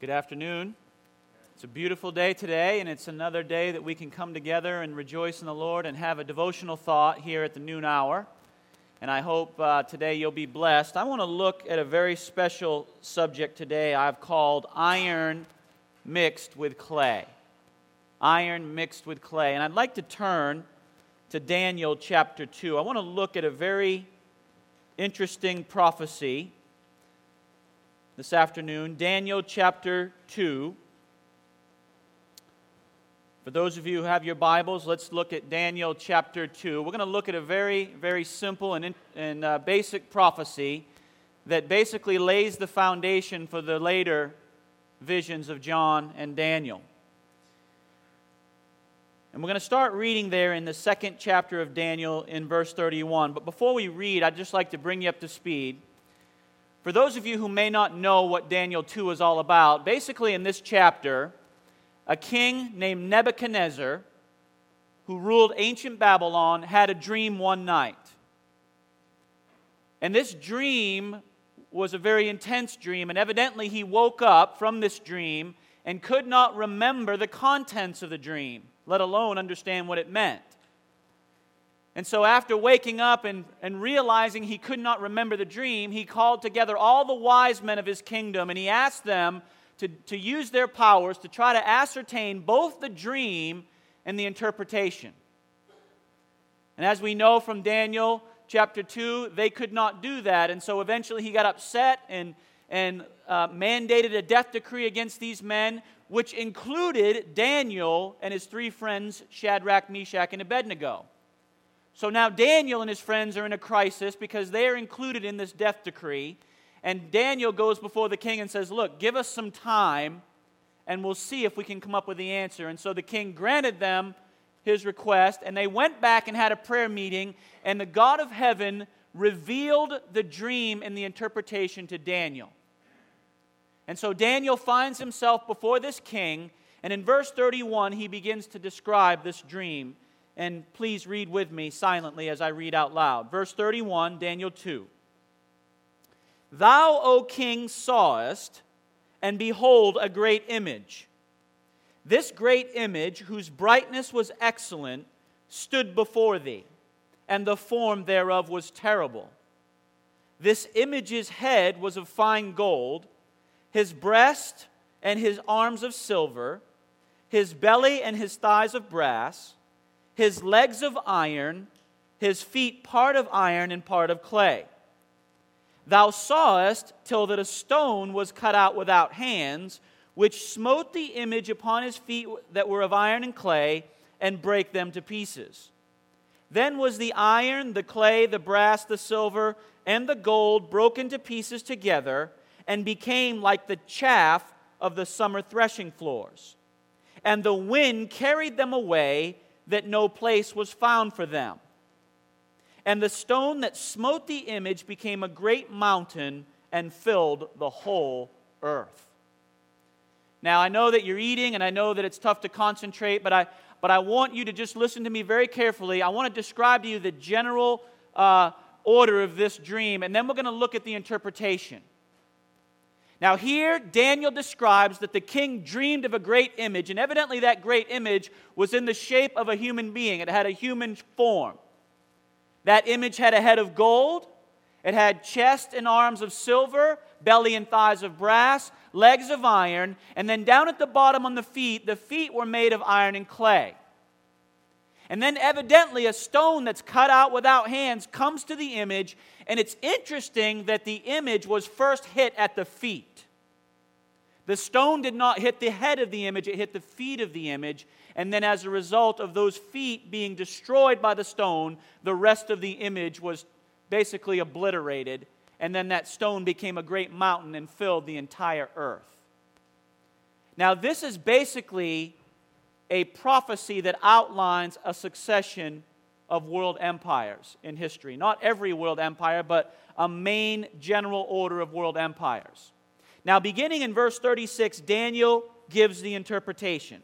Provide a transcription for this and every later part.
Good afternoon. It's a beautiful day today, and it's another day that we can come together and rejoice in the Lord and have a devotional thought here at the noon hour. And I hope uh, today you'll be blessed. I want to look at a very special subject today I've called iron mixed with clay. Iron mixed with clay. And I'd like to turn to Daniel chapter 2. I want to look at a very interesting prophecy this afternoon, Daniel chapter 2. For those of you who have your Bibles, let's look at Daniel chapter 2. We're going to look at a very, very simple and, and uh, basic prophecy that basically lays the foundation for the later visions of John and Daniel. And we're going to start reading there in the second chapter of Daniel in verse 31. But before we read, I'd just like to bring you up to speed. For those of you who may not know what Daniel 2 is all about, basically in this chapter, a king named Nebuchadnezzar, who ruled ancient Babylon, had a dream one night. And this dream was a very intense dream, and evidently he woke up from this dream and could not remember the contents of the dream, let alone understand what it meant. And so, after waking up and, and realizing he could not remember the dream, he called together all the wise men of his kingdom and he asked them to, to use their powers to try to ascertain both the dream and the interpretation. And as we know from Daniel chapter 2, they could not do that. And so eventually he got upset and, and uh, mandated a death decree against these men, which included Daniel and his three friends, Shadrach, Meshach, and Abednego. So now Daniel and his friends are in a crisis because they are included in this death decree. And Daniel goes before the king and says, Look, give us some time and we'll see if we can come up with the answer. And so the king granted them his request, and they went back and had a prayer meeting, and the God of heaven revealed the dream and the interpretation to Daniel. And so Daniel finds himself before this king, and in verse 31, he begins to describe this dream and please read with me silently as I read out loud. Verse 31, Daniel 2. Thou, O king, sawest, and behold, a great image. This great image, whose brightness was excellent, stood before thee, and the form thereof was terrible. This image's head was of fine gold, his breast and his arms of silver, his belly and his thighs of brass his legs of iron, his feet part of iron and part of clay. Thou sawest till that a stone was cut out without hands, which smote the image upon his feet that were of iron and clay, and brake them to pieces. Then was the iron, the clay, the brass, the silver, and the gold broken to pieces together, and became like the chaff of the summer threshing floors. And the wind carried them away that no place was found for them. And the stone that smote the image became a great mountain and filled the whole earth. Now, I know that you're eating and I know that it's tough to concentrate, but I, but I want you to just listen to me very carefully. I want to describe to you the general uh, order of this dream, and then we're going to look at the interpretation. Now, here Daniel describes that the king dreamed of a great image, and evidently that great image was in the shape of a human being. It had a human form. That image had a head of gold, it had chest and arms of silver, belly and thighs of brass, legs of iron, and then down at the bottom on the feet, the feet were made of iron and clay. And then, evidently, a stone that's cut out without hands comes to the image. And it's interesting that the image was first hit at the feet. The stone did not hit the head of the image, it hit the feet of the image. And then, as a result of those feet being destroyed by the stone, the rest of the image was basically obliterated. And then that stone became a great mountain and filled the entire earth. Now, this is basically a prophecy that outlines a succession of world empires in history. Not every world empire, but a main general order of world empires. Now, beginning in verse 36, Daniel gives the interpretation.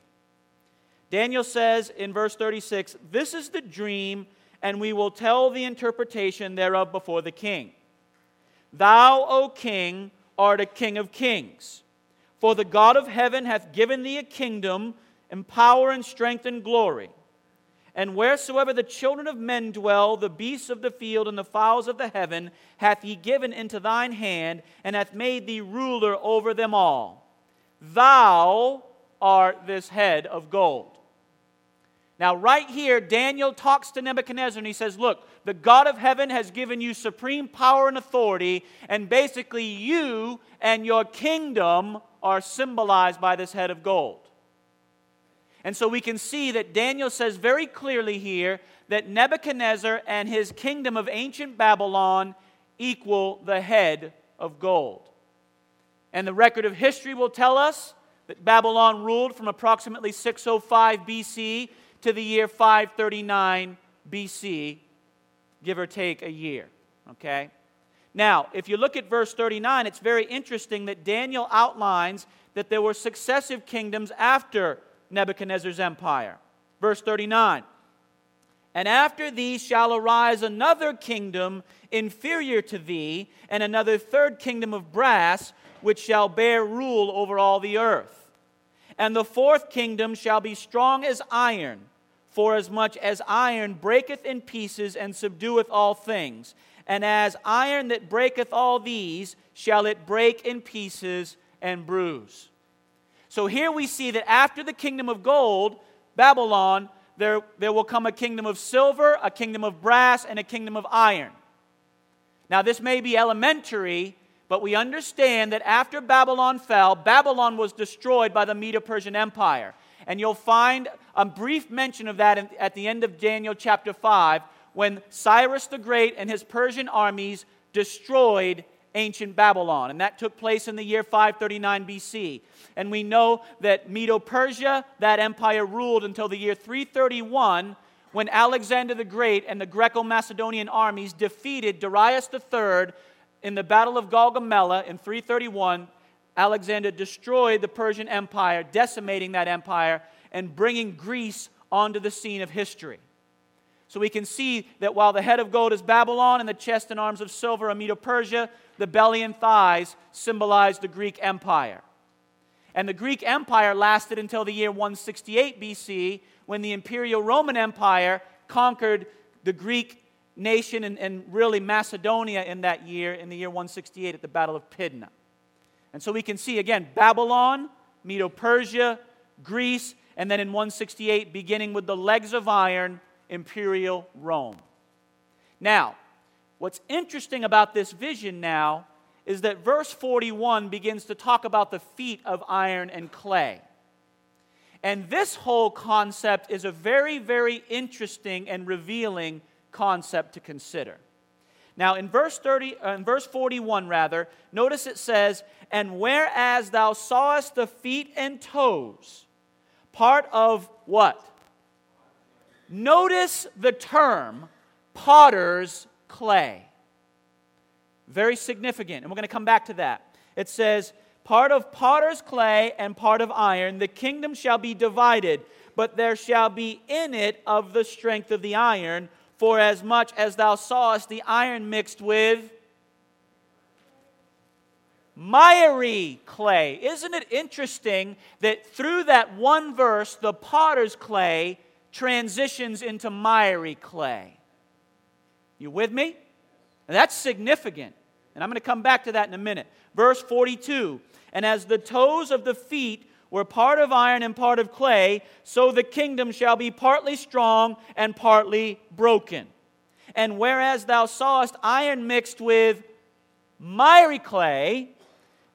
Daniel says in verse 36, This is the dream, and we will tell the interpretation thereof before the king. Thou, O king, art a king of kings. For the God of heaven hath given thee a kingdom, and power, and strength, and glory. And wheresoever the children of men dwell, the beasts of the field and the fowls of the heaven, hath he given into thine hand, and hath made thee ruler over them all. Thou art this head of gold. Now, right here, Daniel talks to Nebuchadnezzar and he says, Look, the God of heaven has given you supreme power and authority, and basically, you and your kingdom are symbolized by this head of gold. And so we can see that Daniel says very clearly here that Nebuchadnezzar and his kingdom of ancient Babylon equal the head of gold. And the record of history will tell us that Babylon ruled from approximately 605 BC to the year 539 BC, give or take a year. Okay? Now, if you look at verse 39, it's very interesting that Daniel outlines that there were successive kingdoms after Nebuchadnezzar's empire. Verse 39 And after thee shall arise another kingdom inferior to thee, and another third kingdom of brass, which shall bear rule over all the earth. And the fourth kingdom shall be strong as iron, forasmuch as iron breaketh in pieces and subdueth all things. And as iron that breaketh all these, shall it break in pieces and bruise. So here we see that after the kingdom of gold, Babylon, there, there will come a kingdom of silver, a kingdom of brass, and a kingdom of iron. Now, this may be elementary, but we understand that after Babylon fell, Babylon was destroyed by the Medo Persian Empire. And you'll find a brief mention of that at the end of Daniel chapter 5 when Cyrus the Great and his Persian armies destroyed ancient Babylon. And that took place in the year 539 BC. And we know that Medo Persia, that empire ruled until the year 331 when Alexander the Great and the Greco Macedonian armies defeated Darius III in the Battle of Gaugamela in 331, Alexander destroyed the Persian Empire, decimating that empire and bringing Greece onto the scene of history. So we can see that while the head of gold is Babylon and the chest and arms of silver are Medo Persia, the belly and thighs symbolize the Greek Empire. And the Greek Empire lasted until the year 168 BC when the Imperial Roman Empire conquered the Greek nation and, and really Macedonia in that year, in the year 168 at the Battle of Pydna. And so we can see again Babylon, Medo Persia, Greece, and then in 168, beginning with the legs of iron, imperial Rome. Now, what's interesting about this vision now is that verse 41 begins to talk about the feet of iron and clay. And this whole concept is a very, very interesting and revealing concept to consider. Now, in verse, 30, uh, in verse 41, rather, notice it says, And whereas thou sawest the feet and toes, part of what? Notice the term potter's clay. Very significant, and we're going to come back to that. It says, Part of potter's clay and part of iron, the kingdom shall be divided, but there shall be in it of the strength of the iron for as much as thou sawest the iron mixed with miry clay. Isn't it interesting that through that one verse, the potter's clay transitions into miry clay? You with me? that's significant. And I'm going to come back to that in a minute. Verse 42 And as the toes of the feet were part of iron and part of clay, so the kingdom shall be partly strong and partly broken. And whereas thou sawest iron mixed with miry clay,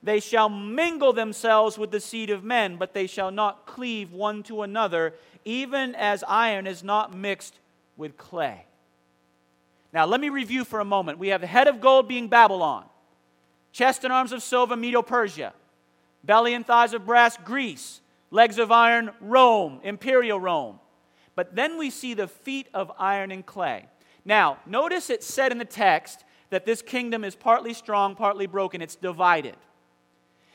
they shall mingle themselves with the seed of men, but they shall not cleave one to another, even as iron is not mixed with clay. Now, let me review for a moment. We have head of gold being Babylon, chest and arms of silver, Medo Persia belly and thighs of brass, Greece, legs of iron, Rome, imperial Rome. But then we see the feet of iron and clay. Now, notice it said in the text that this kingdom is partly strong, partly broken. It's divided.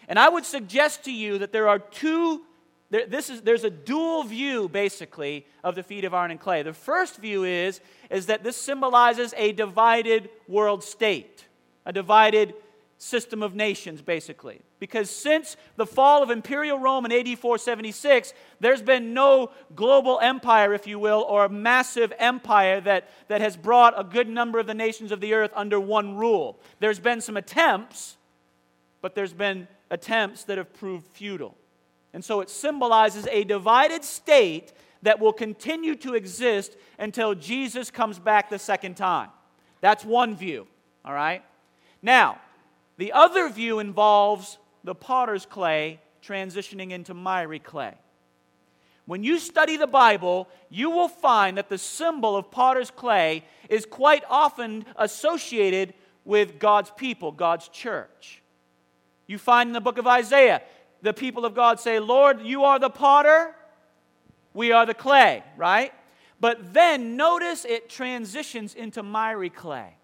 And I would suggest to you that there are two, there, this is, there's a dual view, basically, of the feet of iron and clay. The first view is, is that this symbolizes a divided world state, a divided system of nations, basically. Because since the fall of imperial Rome in AD 476, there's been no global empire, if you will, or a massive empire that, that has brought a good number of the nations of the earth under one rule. There's been some attempts, but there's been attempts that have proved futile. And so it symbolizes a divided state that will continue to exist until Jesus comes back the second time. That's one view, all right? Now, the other view involves the potter's clay transitioning into miry clay. When you study the Bible, you will find that the symbol of potter's clay is quite often associated with God's people, God's church. You find in the book of Isaiah, the people of God say, Lord, you are the potter, we are the clay, right? But then notice it transitions into miry clay.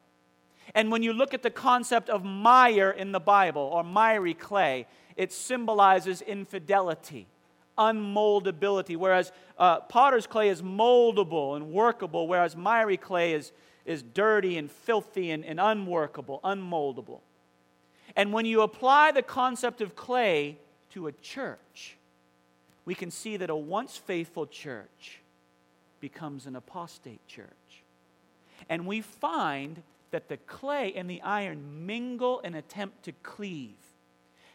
And when you look at the concept of mire in the Bible, or miry clay, it symbolizes infidelity, unmoldability, whereas uh, potter's clay is moldable and workable, whereas miry clay is, is dirty and filthy and, and unworkable, unmoldable. And when you apply the concept of clay to a church, we can see that a once faithful church becomes an apostate church. And we find that the clay and the iron mingle and attempt to cleave.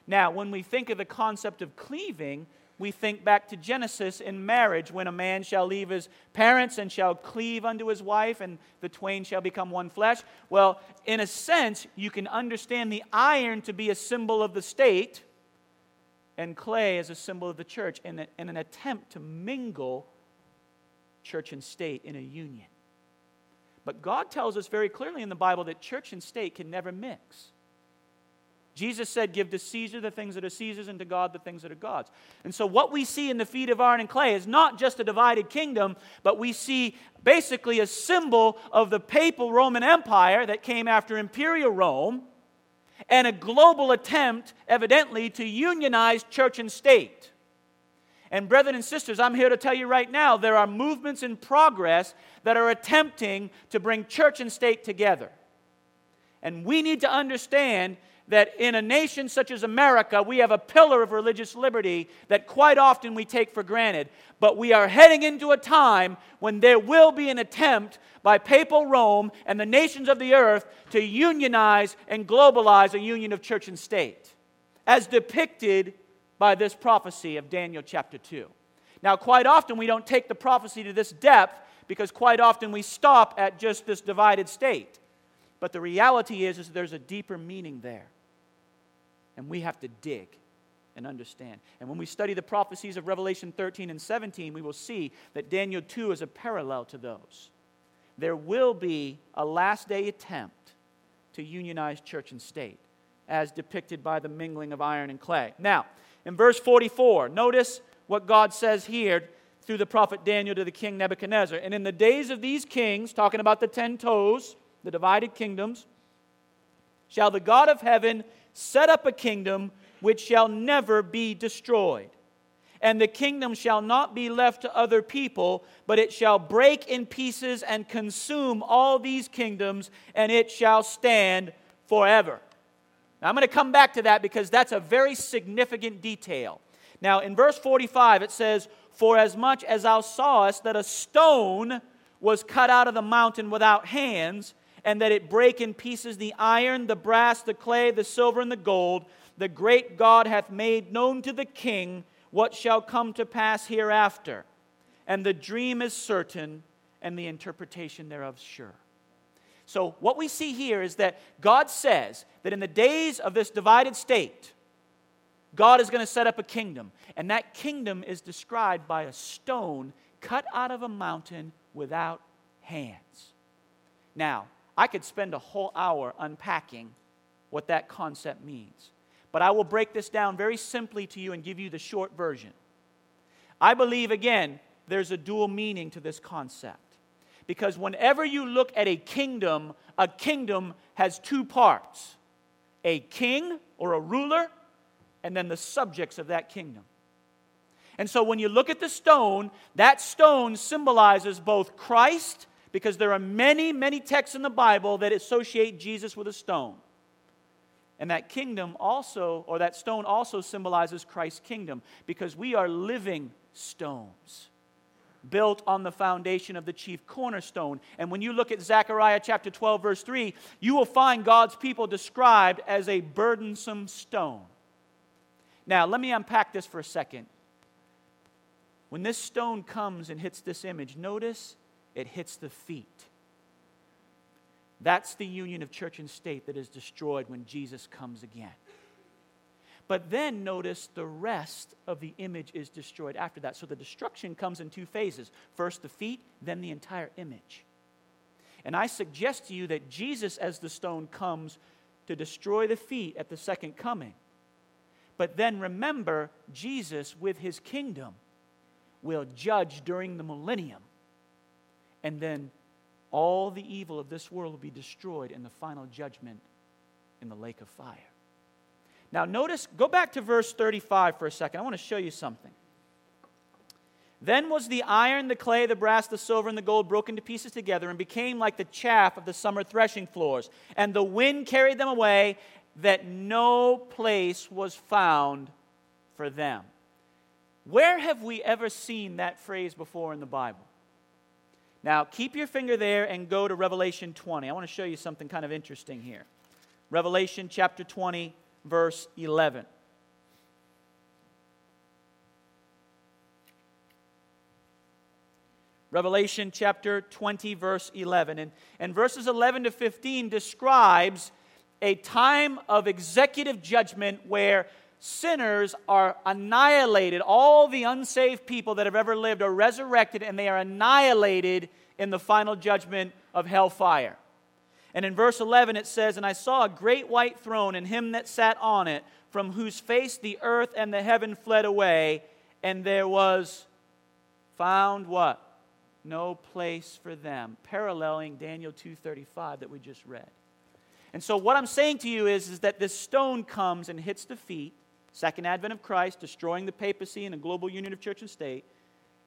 Now, when we think of the concept of cleaving, we think back to Genesis in marriage when a man shall leave his parents and shall cleave unto his wife, and the twain shall become one flesh. Well, in a sense, you can understand the iron to be a symbol of the state and clay as a symbol of the church in, a, in an attempt to mingle church and state in a union. But God tells us very clearly in the Bible that church and state can never mix. Jesus said, Give to Caesar the things that are Caesar's and to God the things that are God's. And so, what we see in the feet of iron and clay is not just a divided kingdom, but we see basically a symbol of the papal Roman Empire that came after imperial Rome and a global attempt, evidently, to unionize church and state. And, brethren and sisters, I'm here to tell you right now there are movements in progress that are attempting to bring church and state together. And we need to understand that in a nation such as America, we have a pillar of religious liberty that quite often we take for granted. But we are heading into a time when there will be an attempt by papal Rome and the nations of the earth to unionize and globalize a union of church and state, as depicted by this prophecy of Daniel chapter 2. Now, quite often we don't take the prophecy to this depth because quite often we stop at just this divided state. But the reality is, is there's a deeper meaning there. And we have to dig and understand. And when we study the prophecies of Revelation 13 and 17, we will see that Daniel 2 is a parallel to those. There will be a last day attempt to unionize church and state, as depicted by the mingling of iron and clay. Now, in verse 44, notice what God says here through the prophet Daniel to the king Nebuchadnezzar. And in the days of these kings, talking about the ten toes, the divided kingdoms, shall the God of heaven set up a kingdom which shall never be destroyed. And the kingdom shall not be left to other people, but it shall break in pieces and consume all these kingdoms, and it shall stand forever. Now, I'm going to come back to that because that's a very significant detail. Now, in verse 45, it says, For as much as thou sawest that a stone was cut out of the mountain without hands, and that it break in pieces the iron, the brass, the clay, the silver, and the gold, the great God hath made known to the king what shall come to pass hereafter. And the dream is certain, and the interpretation thereof sure. So, what we see here is that God says that in the days of this divided state, God is going to set up a kingdom. And that kingdom is described by a stone cut out of a mountain without hands. Now, I could spend a whole hour unpacking what that concept means. But I will break this down very simply to you and give you the short version. I believe, again, there's a dual meaning to this concept. Because whenever you look at a kingdom, a kingdom has two parts a king or a ruler, and then the subjects of that kingdom. And so when you look at the stone, that stone symbolizes both Christ, because there are many, many texts in the Bible that associate Jesus with a stone. And that kingdom also, or that stone also symbolizes Christ's kingdom because we are living stones built on the foundation of the chief cornerstone. And when you look at Zechariah chapter 12, verse 3, you will find God's people described as a burdensome stone. Now, let me unpack this for a second. When this stone comes and hits this image, notice it hits the feet. That's the union of church and state that is destroyed when Jesus comes again. But then notice the rest of the image is destroyed after that. So the destruction comes in two phases first the feet, then the entire image. And I suggest to you that Jesus, as the stone, comes to destroy the feet at the second coming. But then remember, Jesus, with his kingdom, will judge during the millennium. And then all the evil of this world will be destroyed in the final judgment in the lake of fire. Now, notice, go back to verse 35 for a second. I want to show you something. Then was the iron, the clay, the brass, the silver, and the gold broken to pieces together and became like the chaff of the summer threshing floors. And the wind carried them away, that no place was found for them. Where have we ever seen that phrase before in the Bible? Now, keep your finger there and go to Revelation 20. I want to show you something kind of interesting here. Revelation chapter 20, verse 11. Revelation chapter 20, verse 11. And, and verses 11 to 15 describes a time of executive judgment where sinners are annihilated. All the unsaved people that have ever lived are resurrected and they are annihilated in the final judgment of hellfire. And in verse 11 it says, And I saw a great white throne and him that sat on it, from whose face the earth and the heaven fled away, and there was found what? No place for them, paralleling Daniel 2:35 that we just read. And so what I'm saying to you is, is that this stone comes and hits the feet, second advent of Christ, destroying the papacy and a global union of church and state.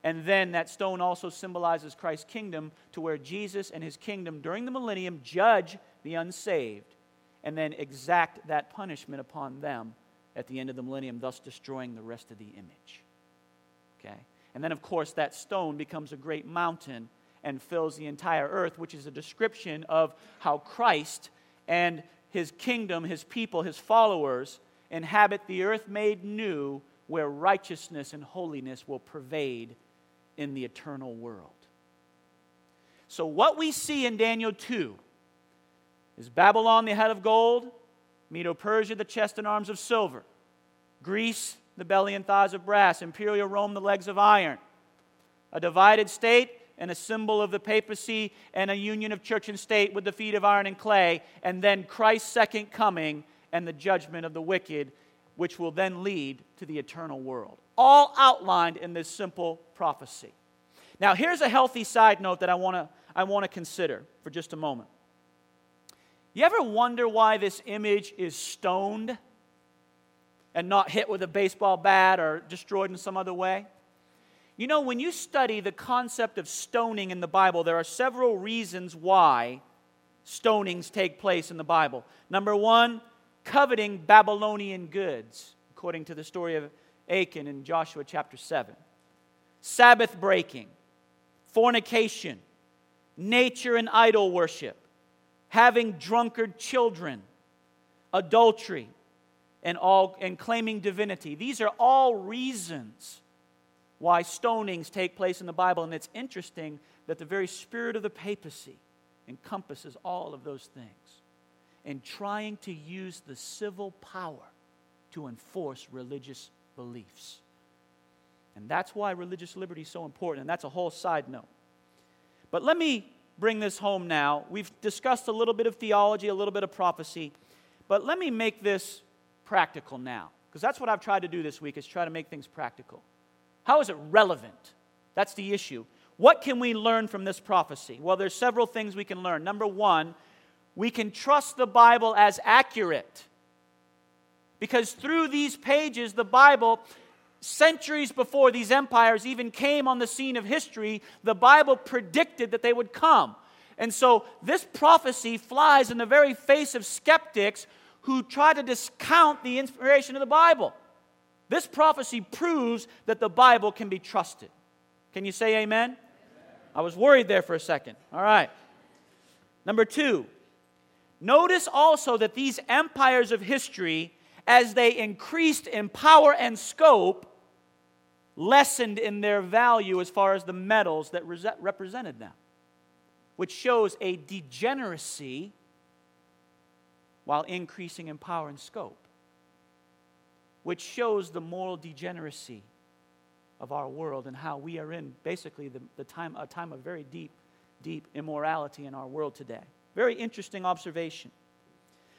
And then that stone also symbolizes Christ's kingdom, to where Jesus and his kingdom during the millennium judge the unsaved and then exact that punishment upon them at the end of the millennium, thus destroying the rest of the image. Okay? And then, of course, that stone becomes a great mountain and fills the entire earth, which is a description of how Christ and his kingdom, his people, his followers inhabit the earth made new, where righteousness and holiness will pervade in the eternal world. So, what we see in Daniel 2 is Babylon, the head of gold, Medo Persia, the chest and arms of silver, Greece, the belly and thighs of brass, Imperial Rome, the legs of iron, a divided state and a symbol of the papacy and a union of church and state with the feet of iron and clay, and then Christ's second coming and the judgment of the wicked, which will then lead to the eternal world all outlined in this simple prophecy. Now, here's a healthy side note that I want to I want to consider for just a moment. You ever wonder why this image is stoned and not hit with a baseball bat or destroyed in some other way? You know, when you study the concept of stoning in the Bible, there are several reasons why stonings take place in the Bible. Number one, coveting Babylonian goods, according to the story of Achan in Joshua chapter 7. Sabbath breaking, fornication, nature and idol worship, having drunkard children, adultery, and, all, and claiming divinity. These are all reasons why stonings take place in the Bible. And it's interesting that the very spirit of the papacy encompasses all of those things in trying to use the civil power to enforce religious beliefs. And that's why religious liberty is so important, and that's a whole side note. But let me bring this home now. We've discussed a little bit of theology, a little bit of prophecy, but let me make this practical now, because that's what I've tried to do this week is try to make things practical. How is it relevant? That's the issue. What can we learn from this prophecy? Well, there's several things we can learn. Number 1, we can trust the Bible as accurate. Because through these pages, the Bible, centuries before these empires even came on the scene of history, the Bible predicted that they would come. And so this prophecy flies in the very face of skeptics who try to discount the inspiration of the Bible. This prophecy proves that the Bible can be trusted. Can you say amen? I was worried there for a second. All right. Number two, notice also that these empires of history, as they increased in power and scope, lessened in their value as far as the metals that represented them, which shows a degeneracy while increasing in power and scope, which shows the moral degeneracy of our world and how we are in basically the, the time, a time of very deep, deep immorality in our world today. Very interesting observation.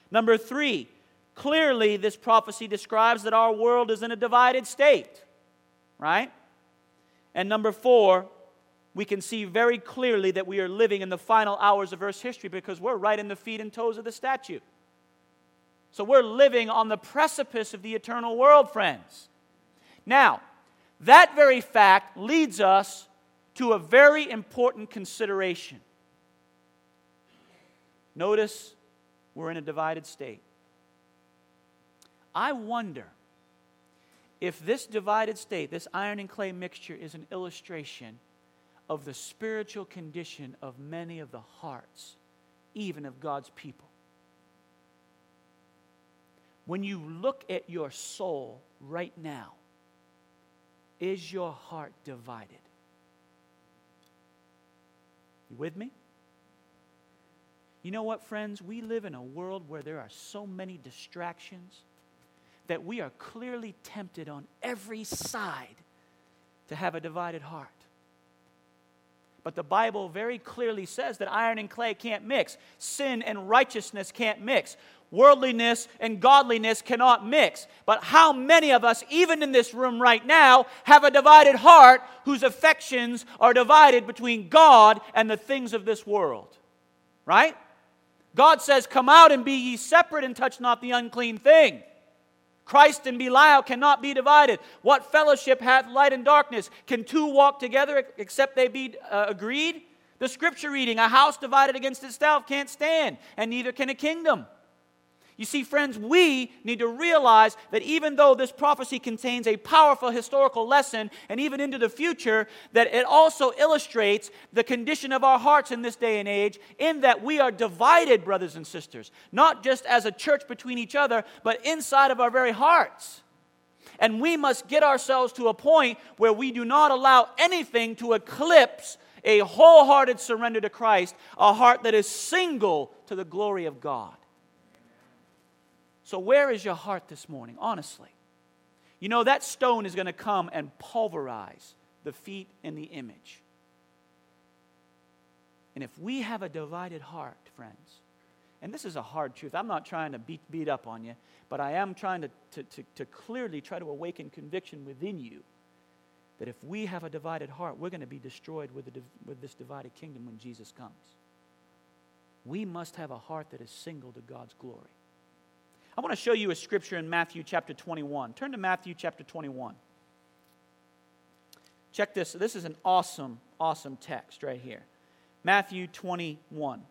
Number three, clearly this prophecy describes that our world is in a divided state right? And number four, we can see very clearly that we are living in the final hours of Earth's history because we're right in the feet and toes of the statue. So we're living on the precipice of the eternal world, friends. Now, that very fact leads us to a very important consideration. Notice we're in a divided state. I wonder if this divided state, this iron and clay mixture, is an illustration of the spiritual condition of many of the hearts, even of God's people. When you look at your soul right now, is your heart divided? You with me? You know what, friends? We live in a world where there are so many distractions that we are clearly tempted on every side to have a divided heart. But the Bible very clearly says that iron and clay can't mix, sin and righteousness can't mix, worldliness and godliness cannot mix. But how many of us, even in this room right now, have a divided heart whose affections are divided between God and the things of this world? Right? God says, Come out and be ye separate and touch not the unclean thing. Christ and Belial cannot be divided. What fellowship hath light and darkness? Can two walk together except they be uh, agreed? The scripture reading, a house divided against itself can't stand, and neither can a kingdom. You see, friends, we need to realize that even though this prophecy contains a powerful historical lesson, and even into the future, that it also illustrates the condition of our hearts in this day and age, in that we are divided, brothers and sisters, not just as a church between each other, but inside of our very hearts. And we must get ourselves to a point where we do not allow anything to eclipse a wholehearted surrender to Christ, a heart that is single to the glory of God. So, where is your heart this morning, honestly? You know, that stone is going to come and pulverize the feet and the image. And if we have a divided heart, friends, and this is a hard truth, I'm not trying to beat, beat up on you, but I am trying to, to, to, to clearly try to awaken conviction within you that if we have a divided heart, we're going to be destroyed with, the, with this divided kingdom when Jesus comes. We must have a heart that is single to God's glory. I want to show you a scripture in Matthew chapter 21. Turn to Matthew chapter 21. Check this. This is an awesome, awesome text right here. Matthew 21.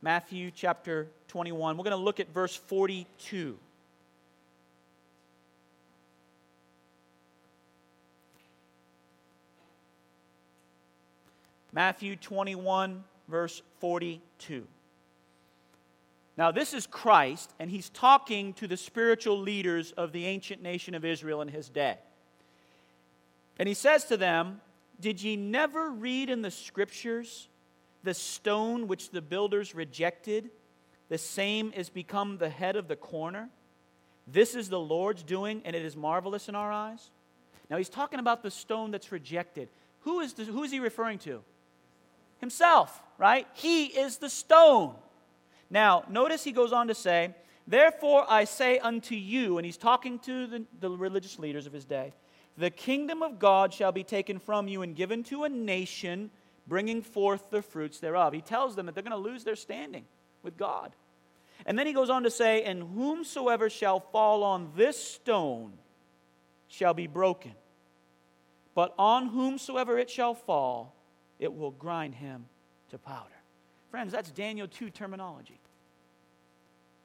Matthew chapter 21. We're going to look at verse 42. Matthew 21, verse 42. Now, this is Christ, and he's talking to the spiritual leaders of the ancient nation of Israel in his day. And he says to them, Did ye never read in the scriptures the stone which the builders rejected? The same is become the head of the corner. This is the Lord's doing, and it is marvelous in our eyes. Now, he's talking about the stone that's rejected. Who is, the, who is he referring to? Himself, right? He is the stone. Now, notice he goes on to say, Therefore I say unto you, and he's talking to the, the religious leaders of his day, the kingdom of God shall be taken from you and given to a nation bringing forth the fruits thereof. He tells them that they're going to lose their standing with God. And then he goes on to say, And whomsoever shall fall on this stone shall be broken, but on whomsoever it shall fall, it will grind him to powder. Friends, that's Daniel 2 terminology.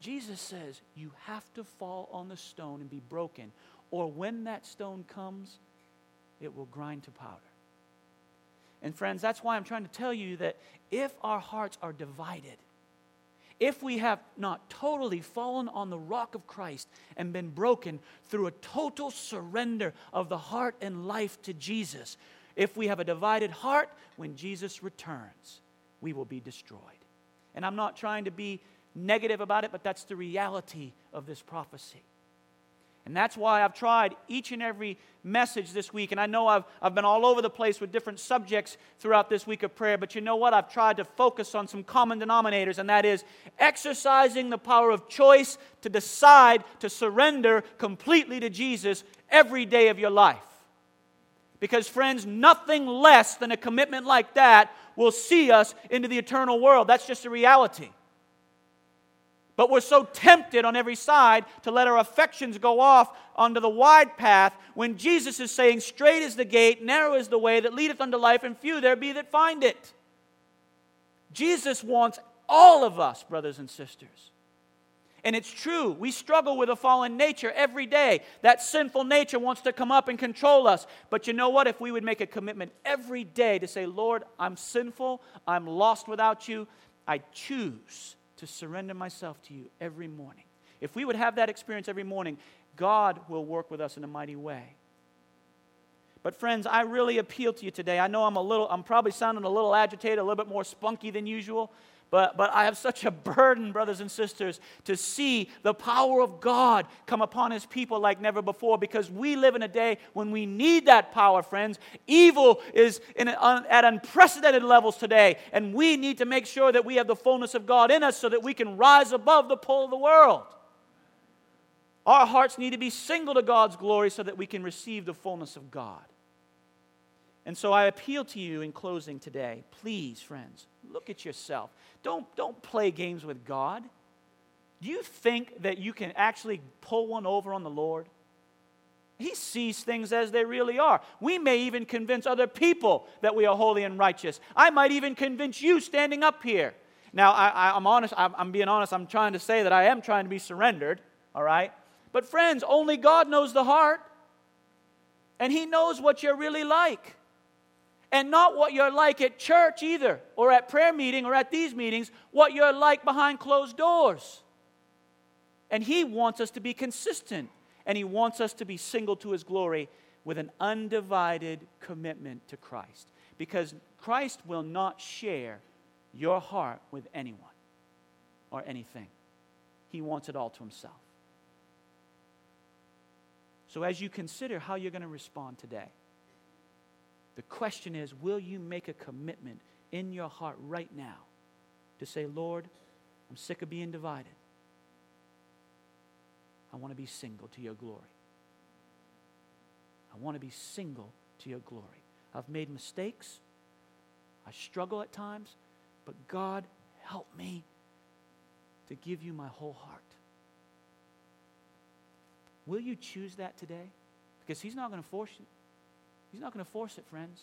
Jesus says you have to fall on the stone and be broken, or when that stone comes, it will grind to powder. And friends, that's why I'm trying to tell you that if our hearts are divided, if we have not totally fallen on the rock of Christ and been broken through a total surrender of the heart and life to Jesus, if we have a divided heart, when Jesus returns, we will be destroyed. And I'm not trying to be negative about it, but that's the reality of this prophecy. And that's why I've tried each and every message this week. And I know I've, I've been all over the place with different subjects throughout this week of prayer, but you know what? I've tried to focus on some common denominators, and that is exercising the power of choice to decide to surrender completely to Jesus every day of your life. Because, friends, nothing less than a commitment like that will see us into the eternal world. That's just a reality. But we're so tempted on every side to let our affections go off onto the wide path when Jesus is saying, Straight is the gate, narrow is the way that leadeth unto life, and few there be that find it. Jesus wants all of us, brothers and sisters. And it's true, we struggle with a fallen nature every day. That sinful nature wants to come up and control us. But you know what? If we would make a commitment every day to say, Lord, I'm sinful, I'm lost without you, I choose to surrender myself to you every morning. If we would have that experience every morning, God will work with us in a mighty way. But friends, I really appeal to you today. I know I'm a little I'm probably sounding a little agitated, a little bit more spunky than usual, but, but I have such a burden, brothers and sisters, to see the power of God come upon His people like never before because we live in a day when we need that power, friends. Evil is in, at unprecedented levels today, and we need to make sure that we have the fullness of God in us so that we can rise above the pull of the world. Our hearts need to be single to God's glory so that we can receive the fullness of God. And so I appeal to you in closing today, please, friends, look at yourself. Don't, don't play games with God. Do you think that you can actually pull one over on the Lord? He sees things as they really are. We may even convince other people that we are holy and righteous. I might even convince you standing up here. Now, I, am honest, I'm, I'm being honest, I'm trying to say that I am trying to be surrendered, all right? But, friends, only God knows the heart, and He knows what you're really like and not what you're like at church either, or at prayer meeting, or at these meetings, what you're like behind closed doors. And He wants us to be consistent, and He wants us to be single to His glory with an undivided commitment to Christ. Because Christ will not share your heart with anyone or anything, He wants it all to Himself. So, as you consider how you're going to respond today, the question is will you make a commitment in your heart right now to say, Lord, I'm sick of being divided. I want to be single to your glory. I want to be single to your glory. I've made mistakes. I struggle at times, but God, help me to give you my whole heart. Will you choose that today? Because He's not going to force you. He's not going to force it, friends.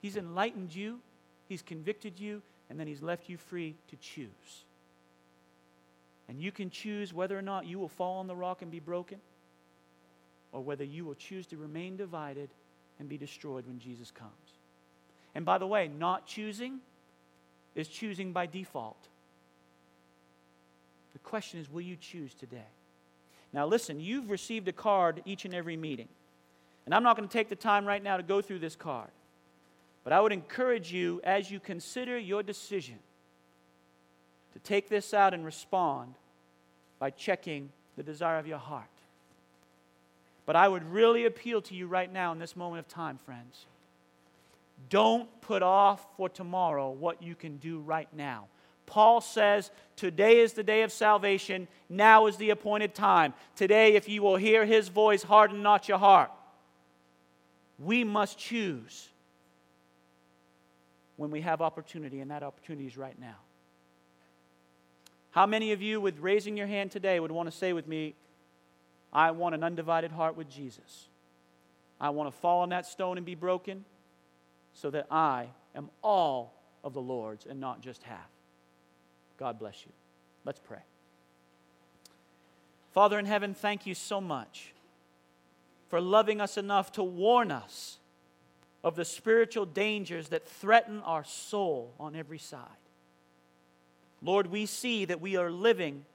He's enlightened you, He's convicted you, and then He's left you free to choose. And you can choose whether or not you will fall on the rock and be broken, or whether you will choose to remain divided and be destroyed when Jesus comes. And by the way, not choosing is choosing by default. The question is will you choose today? Now, listen, you've received a card each and every meeting. And I'm not going to take the time right now to go through this card. But I would encourage you, as you consider your decision, to take this out and respond by checking the desire of your heart. But I would really appeal to you right now in this moment of time, friends. Don't put off for tomorrow what you can do right now. Paul says, Today is the day of salvation. Now is the appointed time. Today, if you will hear his voice, harden not your heart we must choose when we have opportunity, and that opportunity is right now. How many of you, with raising your hand today, would want to say with me, I want an undivided heart with Jesus? I want to fall on that stone and be broken so that I am all of the Lord's and not just half. God bless you. Let's pray. Father in heaven, thank you so much for loving us enough to warn us of the spiritual dangers that threaten our soul on every side. Lord, we see that we are living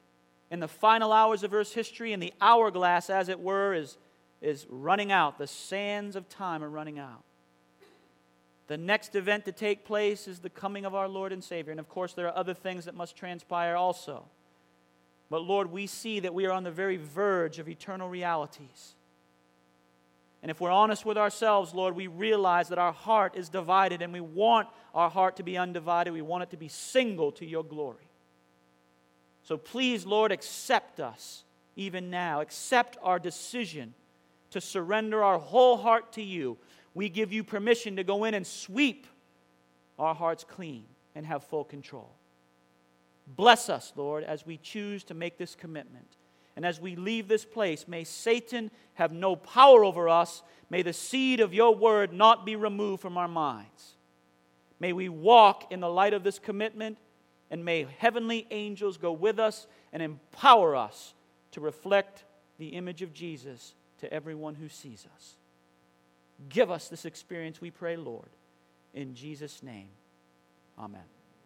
in the final hours of Earth's history, and the hourglass, as it were, is, is running out. The sands of time are running out. The next event to take place is the coming of our Lord and Savior. And of course, there are other things that must transpire also. But Lord, we see that we are on the very verge of eternal realities. And if we're honest with ourselves, Lord, we realize that our heart is divided and we want our heart to be undivided. We want it to be single to your glory. So please, Lord, accept us even now. Accept our decision to surrender our whole heart to you. We give you permission to go in and sweep our hearts clean and have full control. Bless us, Lord, as we choose to make this commitment. And as we leave this place, may Satan have no power over us. May the seed of your word not be removed from our minds. May we walk in the light of this commitment, and may heavenly angels go with us and empower us to reflect the image of Jesus to everyone who sees us. Give us this experience, we pray, Lord. In Jesus' name, amen.